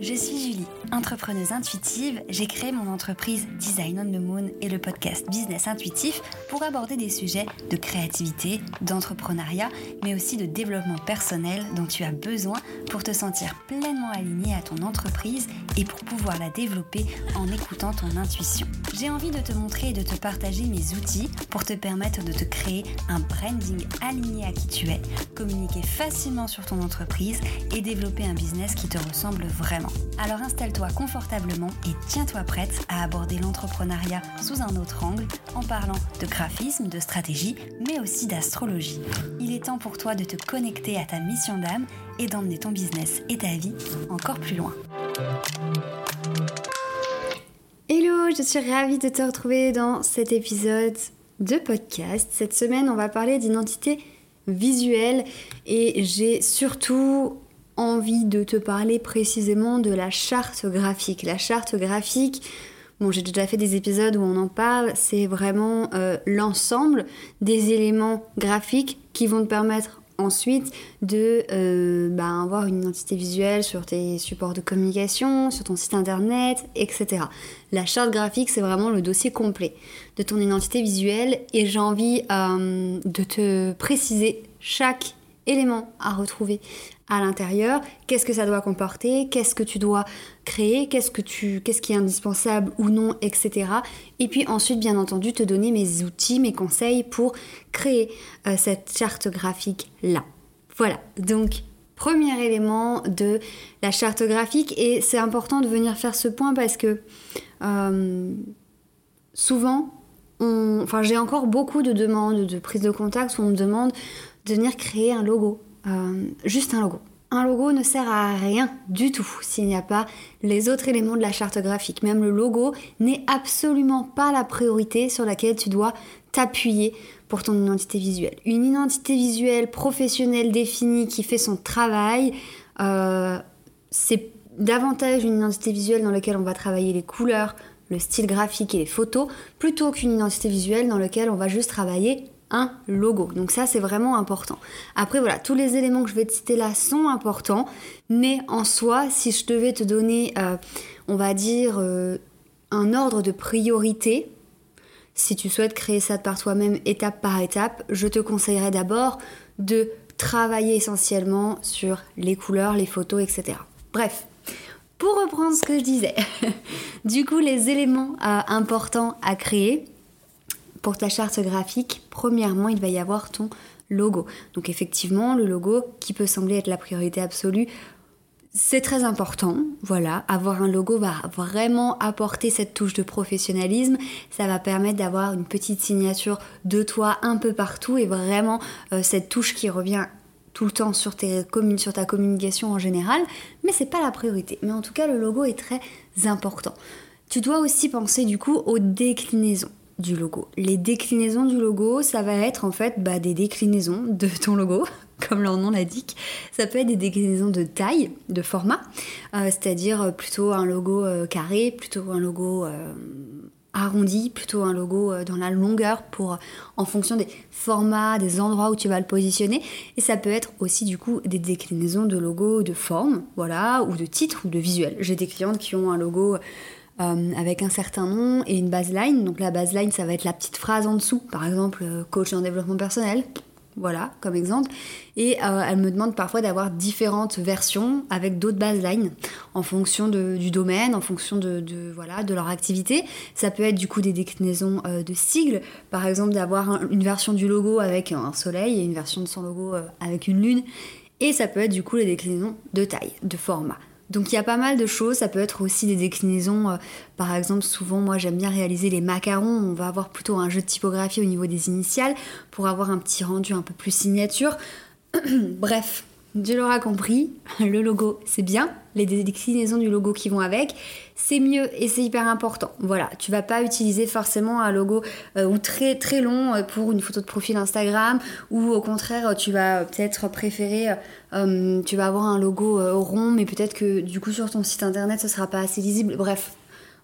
Je suis Julie, entrepreneuse intuitive. J'ai créé mon entreprise Design on the Moon et le podcast Business Intuitif pour aborder des sujets de créativité, d'entrepreneuriat, mais aussi de développement personnel dont tu as besoin pour te sentir pleinement aligné à ton entreprise et pour pouvoir la développer en écoutant ton intuition. J'ai envie de te montrer et de te partager mes outils pour te permettre de te créer un branding aligné à qui tu es, communiquer facilement sur ton entreprise et développer un business qui te ressemble vraiment. Alors installe-toi confortablement et tiens-toi prête à aborder l'entrepreneuriat sous un autre angle en parlant de graphisme, de stratégie, mais aussi d'astrologie. Il est temps pour toi de te connecter à ta mission d'âme et d'emmener ton business et ta vie encore plus loin. Hello, je suis ravie de te retrouver dans cet épisode de podcast. Cette semaine, on va parler d'identité visuelle et j'ai surtout envie de te parler précisément de la charte graphique. La charte graphique, bon j'ai déjà fait des épisodes où on en parle, c'est vraiment euh, l'ensemble des éléments graphiques qui vont te permettre ensuite de euh, bah, avoir une identité visuelle sur tes supports de communication, sur ton site internet, etc. La charte graphique, c'est vraiment le dossier complet de ton identité visuelle et j'ai envie euh, de te préciser chaque élément à retrouver à l'intérieur, qu'est-ce que ça doit comporter, qu'est-ce que tu dois créer, qu'est-ce que tu qu'est-ce qui est indispensable ou non, etc. Et puis ensuite, bien entendu, te donner mes outils, mes conseils pour créer euh, cette charte graphique là. Voilà. Donc premier élément de la charte graphique et c'est important de venir faire ce point parce que euh, souvent enfin j'ai encore beaucoup de demandes de prise de contact où on me demande de venir créer un logo euh, juste un logo. Un logo ne sert à rien du tout s'il n'y a pas les autres éléments de la charte graphique. Même le logo n'est absolument pas la priorité sur laquelle tu dois t'appuyer pour ton identité visuelle. Une identité visuelle professionnelle définie qui fait son travail, euh, c'est davantage une identité visuelle dans laquelle on va travailler les couleurs, le style graphique et les photos, plutôt qu'une identité visuelle dans laquelle on va juste travailler un logo. Donc ça, c'est vraiment important. Après, voilà, tous les éléments que je vais te citer là sont importants, mais en soi, si je devais te donner, euh, on va dire, euh, un ordre de priorité, si tu souhaites créer ça par toi-même étape par étape, je te conseillerais d'abord de travailler essentiellement sur les couleurs, les photos, etc. Bref, pour reprendre ce que je disais, du coup, les éléments euh, importants à créer, pour ta charte graphique, premièrement, il va y avoir ton logo. Donc effectivement, le logo qui peut sembler être la priorité absolue, c'est très important, voilà, avoir un logo va vraiment apporter cette touche de professionnalisme, ça va permettre d'avoir une petite signature de toi un peu partout et vraiment euh, cette touche qui revient tout le temps sur, sur ta communication en général, mais c'est pas la priorité. Mais en tout cas, le logo est très important. Tu dois aussi penser du coup aux déclinaisons du logo. Les déclinaisons du logo, ça va être en fait bah, des déclinaisons de ton logo, comme leur nom l'indique. Ça peut être des déclinaisons de taille, de format, euh, c'est-à-dire plutôt un logo euh, carré, plutôt un logo euh, arrondi, plutôt un logo dans la longueur pour en fonction des formats, des endroits où tu vas le positionner. Et ça peut être aussi du coup des déclinaisons de logo de forme, voilà, ou de titre ou de visuel. J'ai des clientes qui ont un logo euh, avec un certain nom et une baseline. Donc la baseline, ça va être la petite phrase en dessous, par exemple euh, coach en développement personnel. Voilà, comme exemple. Et euh, elle me demande parfois d'avoir différentes versions avec d'autres baselines en fonction du domaine, en fonction de, voilà, de leur activité. Ça peut être du coup des déclinaisons de sigles, par exemple d'avoir une version du logo avec un soleil et une version de son logo avec une lune. Et ça peut être du coup les déclinaisons de taille, de format. Donc il y a pas mal de choses, ça peut être aussi des déclinaisons, euh, par exemple souvent moi j'aime bien réaliser les macarons, on va avoir plutôt un jeu de typographie au niveau des initiales pour avoir un petit rendu un peu plus signature. Bref, tu l'auras compris, le logo c'est bien, les déclinaisons du logo qui vont avec, c'est mieux et c'est hyper important. Voilà, tu vas pas utiliser forcément un logo euh, ou très très long euh, pour une photo de profil Instagram ou au contraire tu vas peut-être préférer, euh, tu vas avoir un logo rond mais peut-être que du coup sur ton site internet ce sera pas assez lisible. Bref,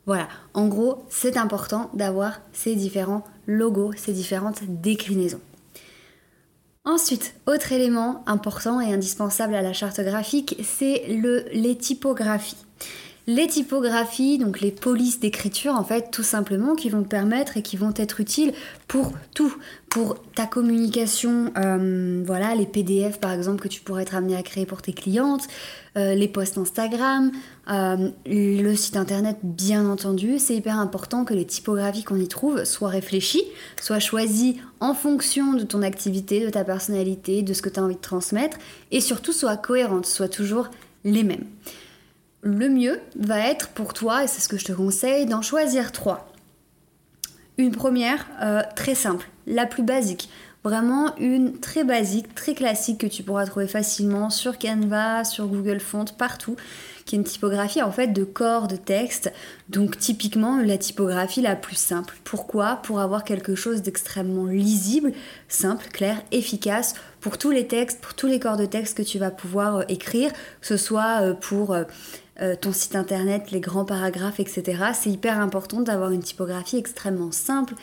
voilà, en gros c'est important d'avoir ces différents logos, ces différentes déclinaisons. Ensuite, autre élément important et indispensable à la charte graphique, c'est le, les typographies. Les typographies, donc les polices d'écriture, en fait, tout simplement, qui vont te permettre et qui vont être utiles pour tout, pour ta communication, euh, voilà, les PDF par exemple que tu pourrais être amené à créer pour tes clientes, euh, les posts Instagram, euh, le site internet, bien entendu. C'est hyper important que les typographies qu'on y trouve soient réfléchies, soient choisies en fonction de ton activité, de ta personnalité, de ce que tu as envie de transmettre, et surtout soient cohérentes, soient toujours les mêmes le mieux va être pour toi, et c'est ce que je te conseille, d'en choisir trois. Une première, euh, très simple, la plus basique. Vraiment une très basique, très classique que tu pourras trouver facilement sur Canva, sur Google Font, partout, qui est une typographie en fait de corps de texte. Donc typiquement la typographie la plus simple. Pourquoi? Pour avoir quelque chose d'extrêmement lisible, simple, clair, efficace pour tous les textes, pour tous les corps de texte que tu vas pouvoir euh, écrire, que ce soit euh, pour euh, ton site internet, les grands paragraphes, etc. C'est hyper important d'avoir une typographie extrêmement simple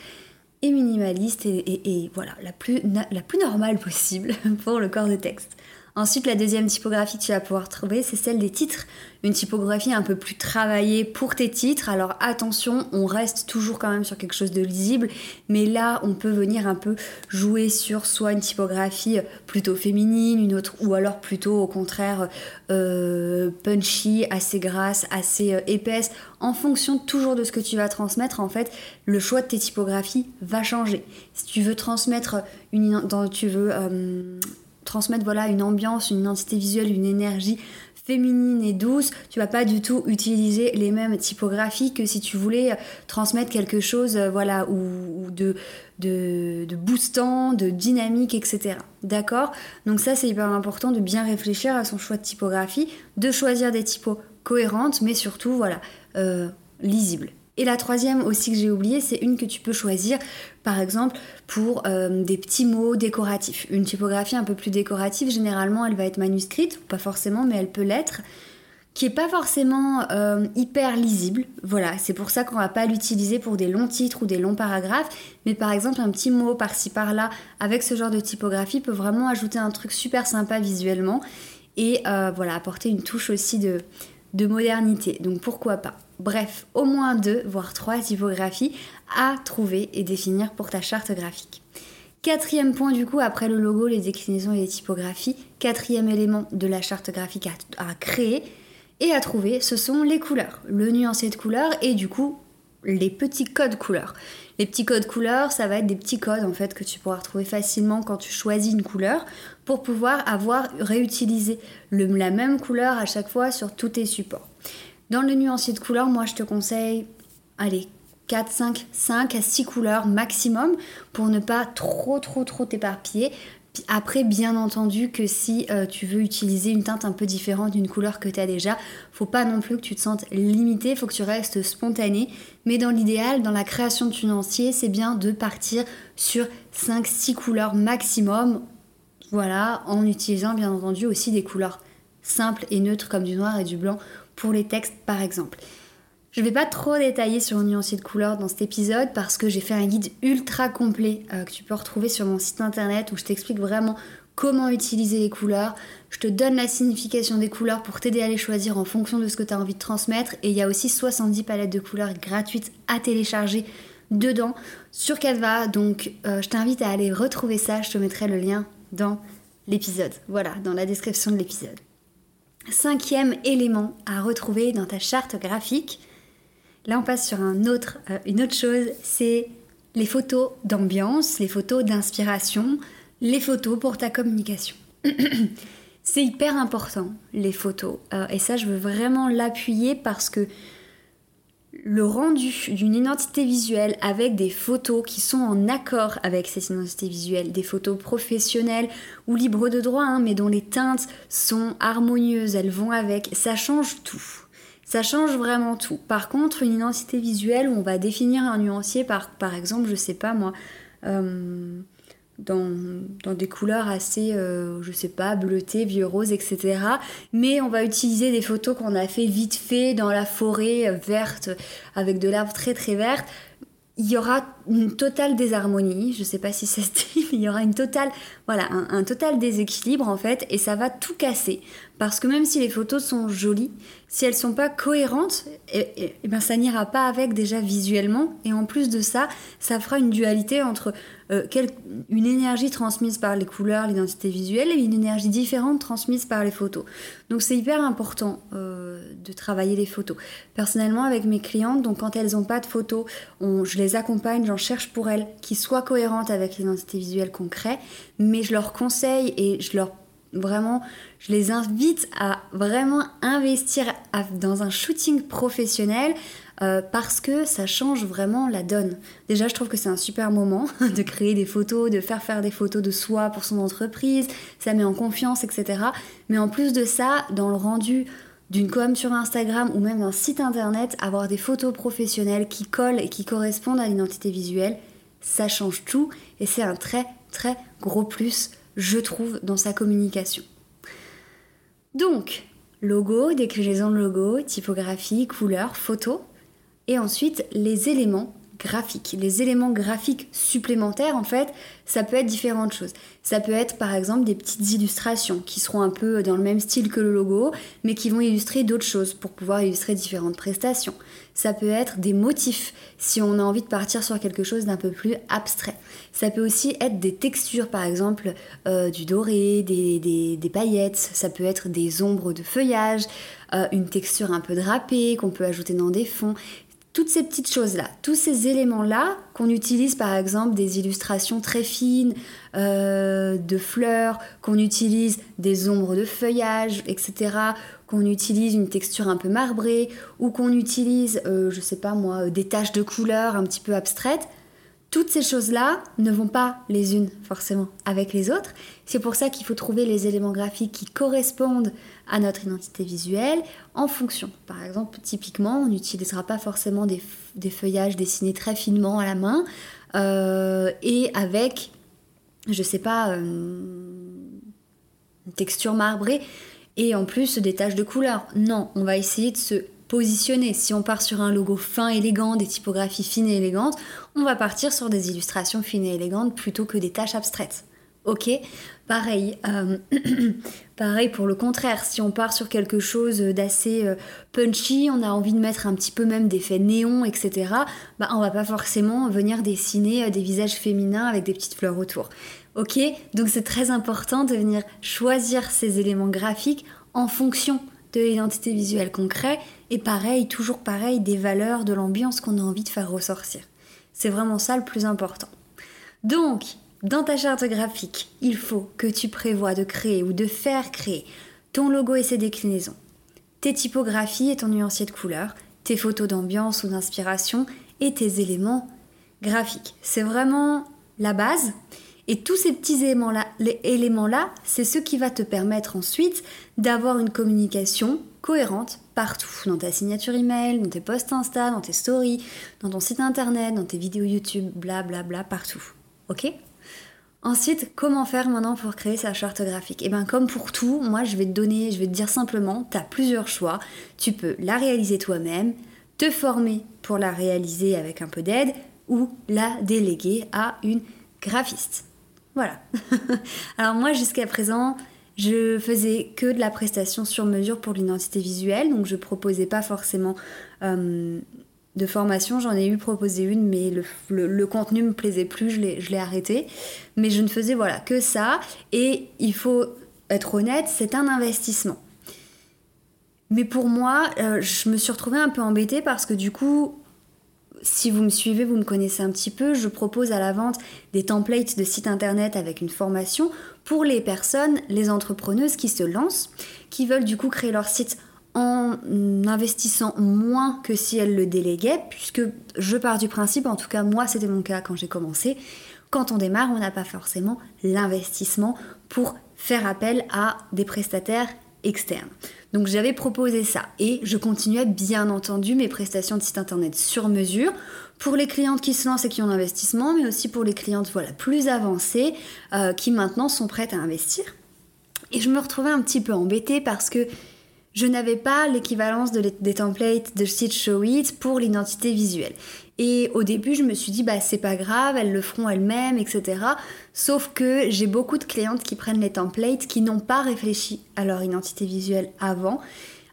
et minimaliste et, voilà, la plus, la plus normale possible pour le corps de texte. Ensuite, la deuxième typographie que tu vas pouvoir trouver, c'est celle des titres. Une typographie un peu plus travaillée pour tes titres. Alors attention, on reste toujours quand même sur quelque chose de lisible, mais là, on peut venir un peu jouer sur soit une typographie plutôt féminine, une autre, ou alors plutôt au contraire euh, punchy, assez grasse, assez euh, épaisse. En fonction toujours de ce que tu vas transmettre, en fait, le choix de tes typographies va changer. Si tu veux transmettre une, dans, tu veux euh, transmettre voilà une ambiance, une identité visuelle, une énergie féminine et douce, tu vas pas du tout utiliser les mêmes typographies que si tu voulais transmettre quelque chose euh, voilà ou, de, boostant, de dynamique, etc. D'accord? Donc ça c'est hyper important de bien réfléchir à son choix de typographie, de choisir des typos cohérentes, mais surtout voilà euh, lisibles. Et la troisième aussi que j'ai oublié, c'est une que tu peux choisir, par exemple, pour euh, des petits mots décoratifs. Une typographie un peu plus décorative, généralement, elle va être manuscrite, pas forcément, mais elle peut l'être, qui est pas forcément euh, hyper lisible. Voilà, c'est pour ça qu'on va pas l'utiliser pour des longs titres ou des longs paragraphes, mais par exemple, un petit mot par-ci par-là avec ce genre de typographie peut vraiment ajouter un truc super sympa visuellement et euh, voilà, apporter une touche aussi de modernité. Donc pourquoi pas Bref, au moins deux, voire trois typographies à trouver et définir pour ta charte graphique. Quatrième point du coup, après le logo, les déclinaisons et les typographies, quatrième élément de la charte graphique à, créer et à trouver, ce sont les couleurs, le nuancier de couleurs et du coup les petits codes couleurs. Les petits codes couleurs, ça va être des petits codes en fait que tu pourras retrouver facilement quand tu choisis une couleur pour pouvoir avoir réutilisé la même couleur à chaque fois sur tous tes supports. Dans le nuancier de couleurs, moi je te conseille, allez, 4, 5, 5 à 6 couleurs maximum pour ne pas trop trop trop t'éparpiller. Après, bien entendu que si euh, tu veux utiliser une teinte un peu différente d'une couleur que tu as déjà, faut pas non plus que tu te sentes limité, faut que tu restes spontané. Mais dans l'idéal, dans la création de nuancier, c'est bien de partir sur 5-6 couleurs maximum. Voilà, en utilisant bien entendu aussi des couleurs simples et neutres comme du noir et du blanc pour les textes par exemple. Je ne vais pas trop détailler sur le nuancier de couleurs dans cet épisode parce que j'ai fait un guide ultra complet euh, que tu peux retrouver sur mon site internet où je t'explique vraiment comment utiliser les couleurs. Je te donne la signification des couleurs pour t'aider à les choisir en fonction de ce que tu as envie de transmettre. Et il y a aussi 70 palettes de couleurs gratuites à télécharger dedans sur Canva. Donc euh, je t'invite à aller retrouver ça. Je te mettrai le lien dans l'épisode. Voilà, dans la description de l'épisode. Cinquième élément à retrouver dans ta charte graphique, là on passe sur euh, une autre chose, c'est les photos d'ambiance, les photos d'inspiration, les photos pour ta communication. c'est hyper important, les photos. Euh, et ça, je veux vraiment l'appuyer parce que le rendu d'une identité visuelle avec des photos qui sont en accord avec cette identité visuelle, des photos professionnelles ou libres de droit, hein, mais dont les teintes sont harmonieuses, elles vont avec, ça change tout. Ça change vraiment tout. Par contre, une identité visuelle où on va définir un nuancier par, par exemple, je sais pas moi, euh, dans, des couleurs assez, euh, je sais pas, bleutées, vieux rose, etc. Mais on va utiliser des photos qu'on a fait vite fait dans la forêt euh, verte avec de l'herbe très très verte. Il y aura une totale désharmonie, je sais pas si ça se dit, mais il y aura une totale, voilà, un, total déséquilibre en fait, et ça va tout casser. Parce que même si les photos sont jolies, si elles sont pas cohérentes, et, eh ben ça n'ira pas avec déjà visuellement, et en plus de ça, ça fera une dualité entre euh, une énergie transmise par les couleurs, l'identité visuelle, et une énergie différente transmise par les photos. Donc c'est hyper important euh, de travailler les photos. Personnellement, avec mes clientes, donc quand elles n'ont pas de photos, je les accompagne, j'en cherche pour elles qui soient cohérentes avec l'identité visuelle qu'on crée, mais je leur conseille et je leur vraiment, je les invite à vraiment investir dans un shooting professionnel euh, parce que ça change vraiment la donne. Déjà, je trouve que c'est un super moment de créer des photos, de faire faire des photos de soi pour son entreprise, ça met en confiance, etc. Mais en plus de ça, dans le rendu d'une com sur Instagram ou même d'un site internet, avoir des photos professionnelles qui collent et qui correspondent à l'identité visuelle, ça change tout et c'est un très très gros plus, je trouve, dans sa communication. Donc, logo, déclinaison de logo, typographie, couleur, photo, et ensuite, les éléments graphiques. Les éléments graphiques supplémentaires, en fait, ça peut être différentes choses. Ça peut être par exemple des petites illustrations qui seront un peu dans le même style que le logo, mais qui vont illustrer d'autres choses pour pouvoir illustrer différentes prestations. Ça peut être des motifs si on a envie de partir sur quelque chose d'un peu plus abstrait. Ça peut aussi être des textures, par exemple euh, du doré, des, paillettes. Ça peut être des ombres de feuillage, euh, une texture un peu drapée qu'on peut ajouter dans des fonds toutes ces petites choses-là, tous ces éléments-là qu'on utilise par exemple des illustrations très fines euh, de fleurs, qu'on utilise des ombres de feuillage, etc., qu'on utilise une texture un peu marbrée, ou qu'on utilise, euh, je sais pas moi, des taches de couleurs un petit peu abstraites, toutes ces choses-là ne vont pas les unes forcément avec les autres. C'est pour ça qu'il faut trouver les éléments graphiques qui correspondent à notre identité visuelle en fonction. Par exemple, typiquement, on n'utilisera pas forcément des, feuillages dessinés très finement à la main euh, et avec, je sais pas, euh, une texture marbrée et en plus des taches de couleur. Non, on va essayer de se positionner. Si on part sur un logo fin, élégant, des typographies fines et élégantes, on va partir sur des illustrations fines et élégantes plutôt que des tâches abstraites. Ok? Pareil, euh, pareil pour le contraire, si on part sur quelque chose d'assez euh, punchy, on a envie de mettre un petit peu même d'effets néons, etc., bah, on va pas forcément venir dessiner euh, des visages féminins avec des petites fleurs autour. Ok? Donc c'est très important de venir choisir ces éléments graphiques en fonction de l'identité visuelle qu'on crée et pareil, toujours pareil, des valeurs, de l'ambiance qu'on a envie de faire ressortir. C'est vraiment ça le plus important. Donc, dans ta charte graphique, il faut que tu prévois de créer ou de faire créer ton logo et ses déclinaisons, tes typographies et ton nuancier de couleurs, tes photos d'ambiance ou d'inspiration et tes éléments graphiques. C'est vraiment la base. Et tous ces petits éléments-là, éléments-là, c'est ce qui va te permettre ensuite d'avoir une communication cohérente partout, dans ta signature email, dans tes posts Insta, dans tes stories, dans ton site internet, dans tes vidéos YouTube, blablabla, bla bla, partout. Ok? Ensuite, comment faire maintenant pour créer sa charte graphique? Et eh bien comme pour tout, moi je vais te donner, je vais te dire simplement, tu as plusieurs choix. Tu peux la réaliser toi-même, te former pour la réaliser avec un peu d'aide ou la déléguer à une graphiste. Voilà. Alors moi jusqu'à présent, je faisais que de la prestation sur mesure pour l'identité visuelle, donc je proposais pas forcément euh, de formation. J'en ai eu proposé une, mais le, le, contenu me plaisait plus, je l'ai arrêté. Mais je ne faisais voilà que ça. Et il faut être honnête, c'est un investissement. Mais pour moi, euh, je me suis retrouvée un peu embêtée parce que du coup, si vous me suivez, vous me connaissez un petit peu, je propose à la vente des templates de sites internet avec une formation pour les personnes, les entrepreneuses qui se lancent, qui veulent du coup créer leur site en investissant moins que si elles le déléguaient, puisque je pars du principe, en tout cas moi c'était mon cas quand j'ai commencé, quand on démarre, on n'a pas forcément l'investissement pour faire appel à des prestataires externes. Donc j'avais proposé ça et je continuais bien entendu mes prestations de site internet sur mesure pour les clientes qui se lancent et qui ont l'investissement, mais aussi pour les clientes voilà, plus avancées euh, qui maintenant sont prêtes à investir. Et je me retrouvais un petit peu embêtée parce que je n'avais pas l'équivalence des templates de Stitch Show It pour l'identité visuelle. Et au début, je me suis dit, bah c'est pas grave, elles le feront elles-mêmes, etc. Sauf que j'ai beaucoup de clientes qui prennent les templates, qui n'ont pas réfléchi à leur identité visuelle avant,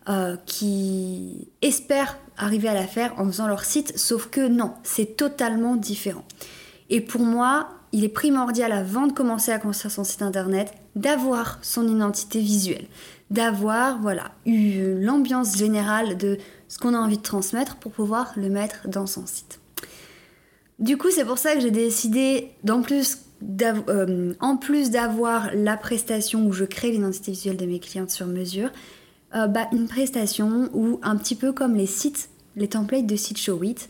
euh, qui espèrent arriver à la faire en faisant leur site, sauf que non, c'est totalement différent. Et pour moi, il est primordial avant de commencer à construire son site internet d'avoir son identité visuelle d'avoir voilà, eu l'ambiance générale de ce qu'on a envie de transmettre pour pouvoir le mettre dans son site. Du coup, c'est pour ça que j'ai décidé, euh, en plus d'avoir la prestation où je crée l'identité visuelle de mes clientes sur mesure, euh, bah, une prestation où, un petit peu comme les sites, les templates de site Showit,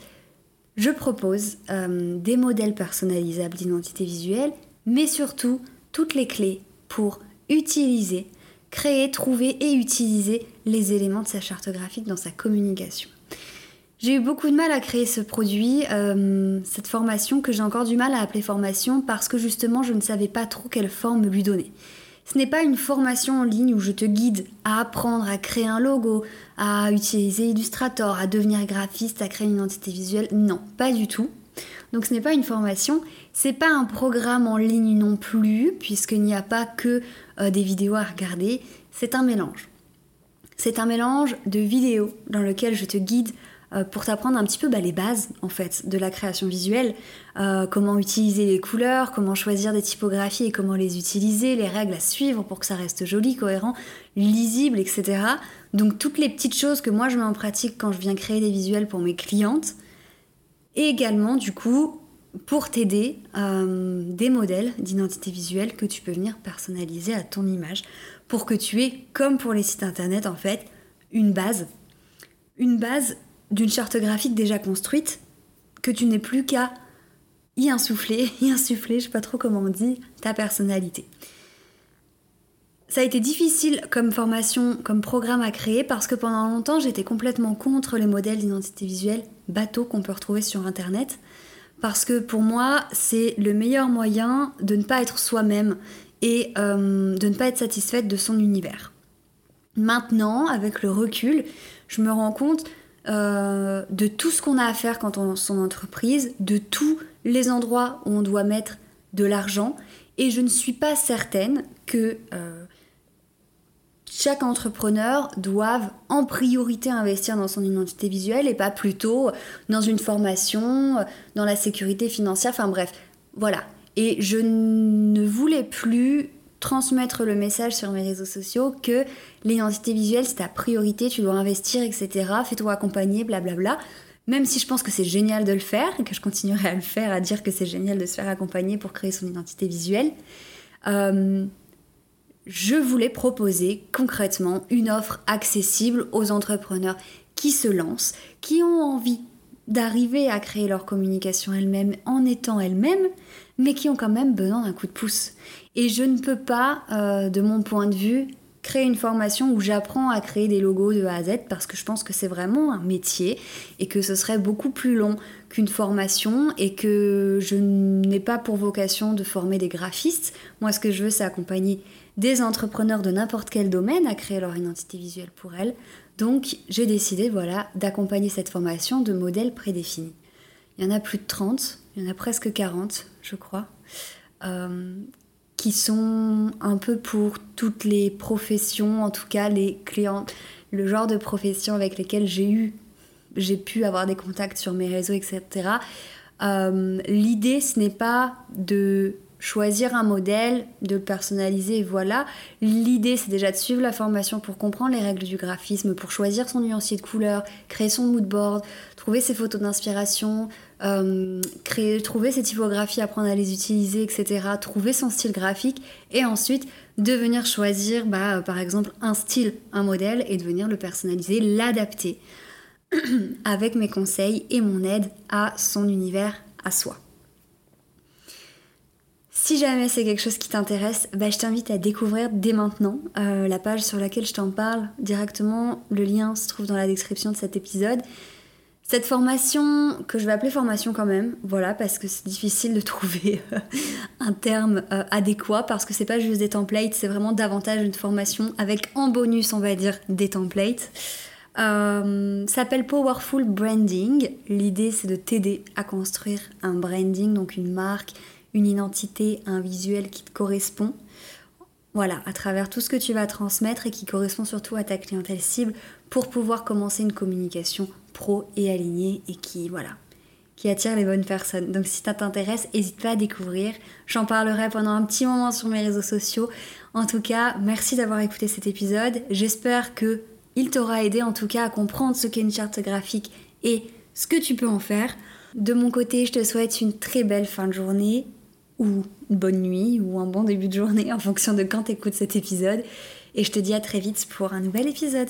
je propose euh, des modèles personnalisables d'identité visuelle, mais surtout toutes les clés pour utiliser créer, trouver et utiliser les éléments de sa charte graphique dans sa communication. J'ai eu beaucoup de mal à créer ce produit, euh, cette formation que j'ai encore du mal à appeler formation parce que justement je ne savais pas trop quelle forme lui donner. Ce n'est pas une formation en ligne où je te guide à apprendre à créer un logo, à utiliser Illustrator, à devenir graphiste, à créer une identité visuelle. Non, pas du tout. Donc ce n'est pas une formation, c'est pas un programme en ligne non plus, puisqu'il n'y a pas que euh, des vidéos à regarder, c'est un mélange. C'est un mélange de vidéos dans lequel je te guide euh, pour t'apprendre un petit peu bah, les bases en fait de la création visuelle, euh, comment utiliser les couleurs, comment choisir des typographies et comment les utiliser, les règles à suivre pour que ça reste joli, cohérent, lisible, etc. Donc toutes les petites choses que moi je mets en pratique quand je viens créer des visuels pour mes clientes. Et également du coup pour t'aider euh, des modèles d'identité visuelle que tu peux venir personnaliser à ton image pour que tu aies, comme pour les sites internet en fait, une base. Une base d'une charte graphique déjà construite que tu n'es plus qu'à y insuffler, y insuffler, je sais pas trop comment on dit, ta personnalité. Ça a été difficile comme formation, comme programme à créer parce que pendant longtemps j'étais complètement contre les modèles d'identité visuelle bateaux qu'on peut retrouver sur internet parce que pour moi, c'est le meilleur moyen de ne pas être soi-même et euh, de ne pas être satisfaite de son univers. Maintenant, avec le recul, je me rends compte euh, de tout ce qu'on a à faire quand on lance son entreprise, de tous les endroits où on doit mettre de l'argent, et je ne suis pas certaine que euh, chaque entrepreneur doit en priorité investir dans son identité visuelle et pas plutôt dans une formation, dans la sécurité financière, enfin bref, voilà. Et je ne voulais plus transmettre le message sur mes réseaux sociaux que l'identité visuelle c'est ta priorité, tu dois investir, etc. Fais-toi accompagner, blablabla. Même si je pense que c'est génial de le faire et que je continuerai à le faire, à dire que c'est génial de se faire accompagner pour créer son identité visuelle. Euh, je voulais proposer concrètement une offre accessible aux entrepreneurs qui se lancent, qui ont envie d'arriver à créer leur communication elles-mêmes en étant elles-mêmes, mais qui ont quand même besoin d'un coup de pouce. Et je ne peux pas, euh, de mon point de vue, une formation où j'apprends à créer des logos de A à Z parce que je pense que c'est vraiment un métier et que ce serait beaucoup plus long qu'une formation et que je n'ai pas pour vocation de former des graphistes. Moi, ce que je veux, c'est accompagner des entrepreneurs de n'importe quel domaine à créer leur identité visuelle pour elles. Donc j'ai décidé voilà, d'accompagner cette formation de modèles prédéfinis. Il y en a plus de 30, il y en a presque 40 je crois, euh, qui sont un peu pour toutes les professions, en tout cas les clients, le genre de profession avec lesquelles j'ai eu, j'ai pu avoir des contacts sur mes réseaux, etc. Euh, l'idée, ce n'est pas de choisir un modèle, de le personnaliser, voilà. L'idée, c'est déjà de suivre la formation pour comprendre les règles du graphisme, pour choisir son nuancier de couleurs, créer son mood board, trouver ses photos d'inspiration, euh, trouver ses typographies, apprendre à les utiliser, etc. Trouver son style graphique et ensuite de venir choisir, bah, par exemple, un style, un modèle et de venir le personnaliser, l'adapter avec mes conseils et mon aide à son univers, à soi. Si jamais c'est quelque chose qui t'intéresse, bah, je t'invite à découvrir dès maintenant euh, la page sur laquelle je t'en parle directement. Le lien se trouve dans la description de cet épisode. Cette formation, que je vais appeler formation quand même, voilà, parce que c'est difficile de trouver euh, un terme euh, adéquat, parce que c'est pas juste des templates, c'est vraiment davantage une formation avec en bonus, on va dire, des templates. S'appelle Powerful Branding. L'idée, c'est de t'aider à construire un branding, donc une marque, une identité, un visuel qui te correspond. Voilà, à travers tout ce que tu vas transmettre et qui correspond surtout à ta clientèle cible pour pouvoir commencer une communication pro et alignée et qui, voilà, qui attire les bonnes personnes. Donc si ça t'intéresse, n'hésite pas à découvrir. J'en parlerai pendant un petit moment sur mes réseaux sociaux. En tout cas, merci d'avoir écouté cet épisode. J'espère que il t'aura aidé en tout cas à comprendre ce qu'est une charte graphique et ce que tu peux en faire. De mon côté, je te souhaite une très belle fin de journée ou une bonne nuit ou un bon début de journée en fonction de quand tu écoutes cet épisode. Et je te dis à très vite pour un nouvel épisode.